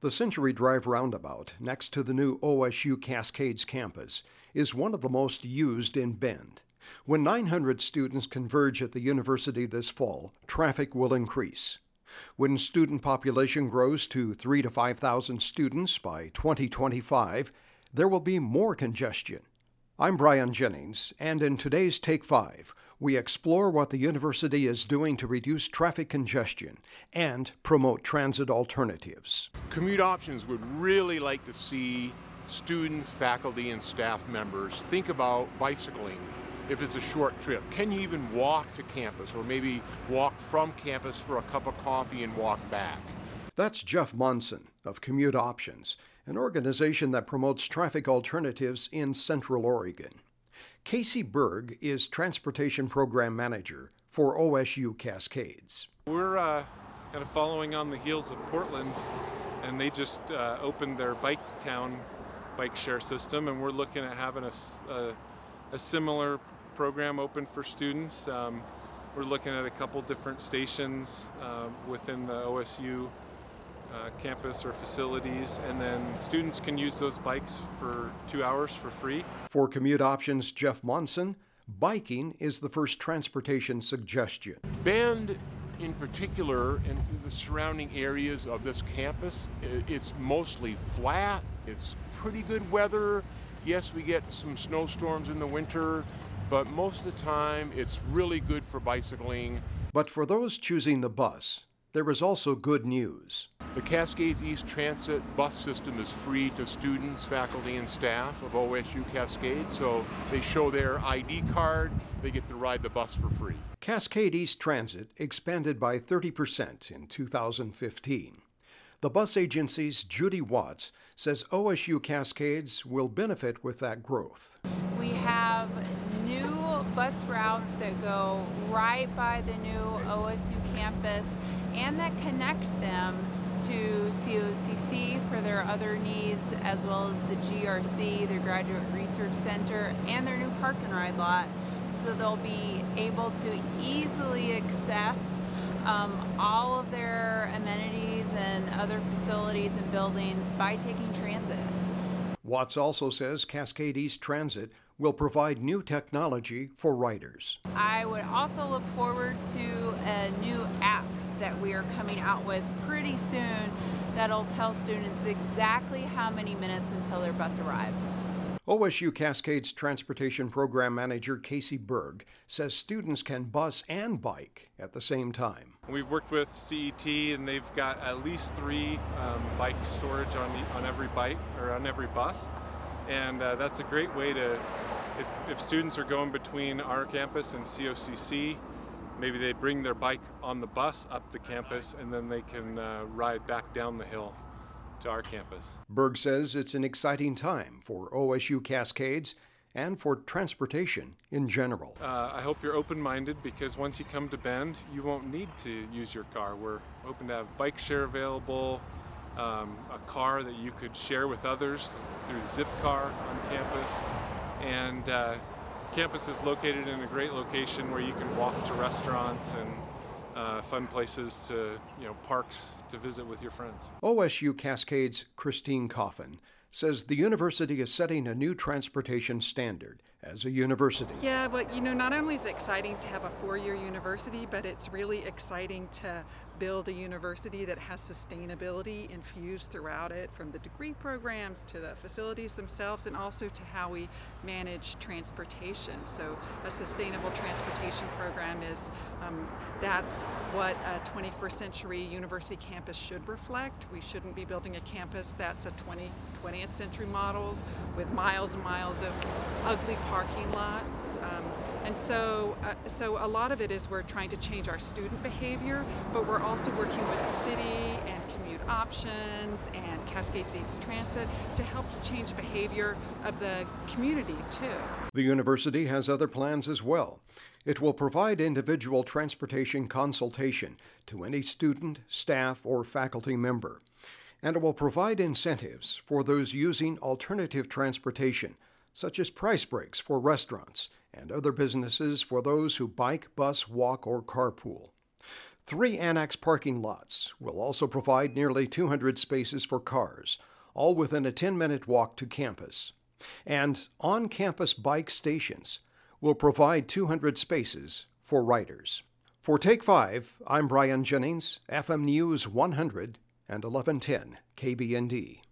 The Century Drive roundabout, next to the new OSU Cascades campus, is one of the most used in Bend. When 900 students converge at the university this fall, traffic will increase. When student population grows to 3 to 5,000 students by 2025, there will be more congestion. I'm Brian Jennings, and in today's Take 5, we explore what the university is doing to reduce traffic congestion and promote transit alternatives. Commute Options would really like to see students, faculty, and staff members think about bicycling if it's a short trip. Can you even walk to campus or maybe walk from campus for a cup of coffee and walk back? That's Jeff Monson of Commute Options an organization that promotes traffic alternatives in Central Oregon. Casey Berg is Transportation Program Manager for OSU Cascades. We're uh, kind of following on the heels of Portland, and they just uh, opened their Bike Town bike share system, and we're looking at having a, a, a similar program open for students. Um, we're looking at a couple different stations uh, within the OSU uh, campus or facilities, and then students can use those bikes for two hours for free. For Commute Options, Jeff Monson, biking is the first transportation suggestion. Bend, in particular, and the surrounding areas of this campus, it's mostly flat, it's pretty good weather. Yes, we get some snowstorms in the winter, but most of the time it's really good for bicycling. But for those choosing the bus, there is also good news. The Cascades East Transit bus system is free to students, faculty, and staff of OSU Cascade, so they show their ID card, they get to ride the bus for free. Cascade East Transit expanded by 30% in 2015. The bus agency's Judy Watts says OSU Cascades will benefit with that growth. We have new bus routes that go right by the new OSU campus and that connect them to COCC for their other needs, as well as the GRC, their Graduate Research Center, and their new park and ride lot, so they'll be able to easily access um, all of their amenities and other facilities and buildings by taking transit. Watts also says Cascade East Transit will provide new technology for riders. I would also look forward to a new app that we are coming out with pretty soon that'll tell students exactly how many minutes until their bus arrives. OSU Cascades Transportation Program Manager Casey Berg says students can bus and bike at the same time. We've worked with CET and they've got at least three um, bike storage on, the, on every bike or on every bus. And uh, that's a great way to, if, if students are going between our campus and COCC, maybe they bring their bike on the bus up the campus and then they can uh, ride back down the hill to our campus. Berg says it's an exciting time for OSU Cascades and for transportation in general. Uh, I hope you're open minded because once you come to Bend, you won't need to use your car. We're open to have bike share available, um, a car that you could share with others through Zipcar on campus, and uh, campus is located in a great location where you can walk to restaurants and uh, fun places to, you know, parks to visit with your friends. OSU Cascades Christine Coffin says the university is setting a new transportation standard as a university. Yeah, but you know, not only is it exciting to have a four year university, but it's really exciting to build a university that has sustainability infused throughout it, from the degree programs to the facilities themselves, and also to how we manage transportation. So, a sustainable transportation program is um, that's what a 21st century university campus should reflect. We shouldn't be building a campus that's a 20, 20th century models with miles and miles of ugly parking lots. Um, and so, uh, so a lot of it is we're trying to change our student behavior, but we're also working with the city and commute options and Cascades East Transit to help to change behavior of the community too. The university has other plans as well. It will provide individual transportation consultation to any student, staff, or faculty member. And it will provide incentives for those using alternative transportation, such as price breaks for restaurants and other businesses for those who bike, bus, walk, or carpool. Three annex parking lots will also provide nearly 200 spaces for cars, all within a 10 minute walk to campus. And on campus bike stations will provide 200 spaces for riders. For Take 5, I'm Brian Jennings, FM News 100 and 1110 KBND.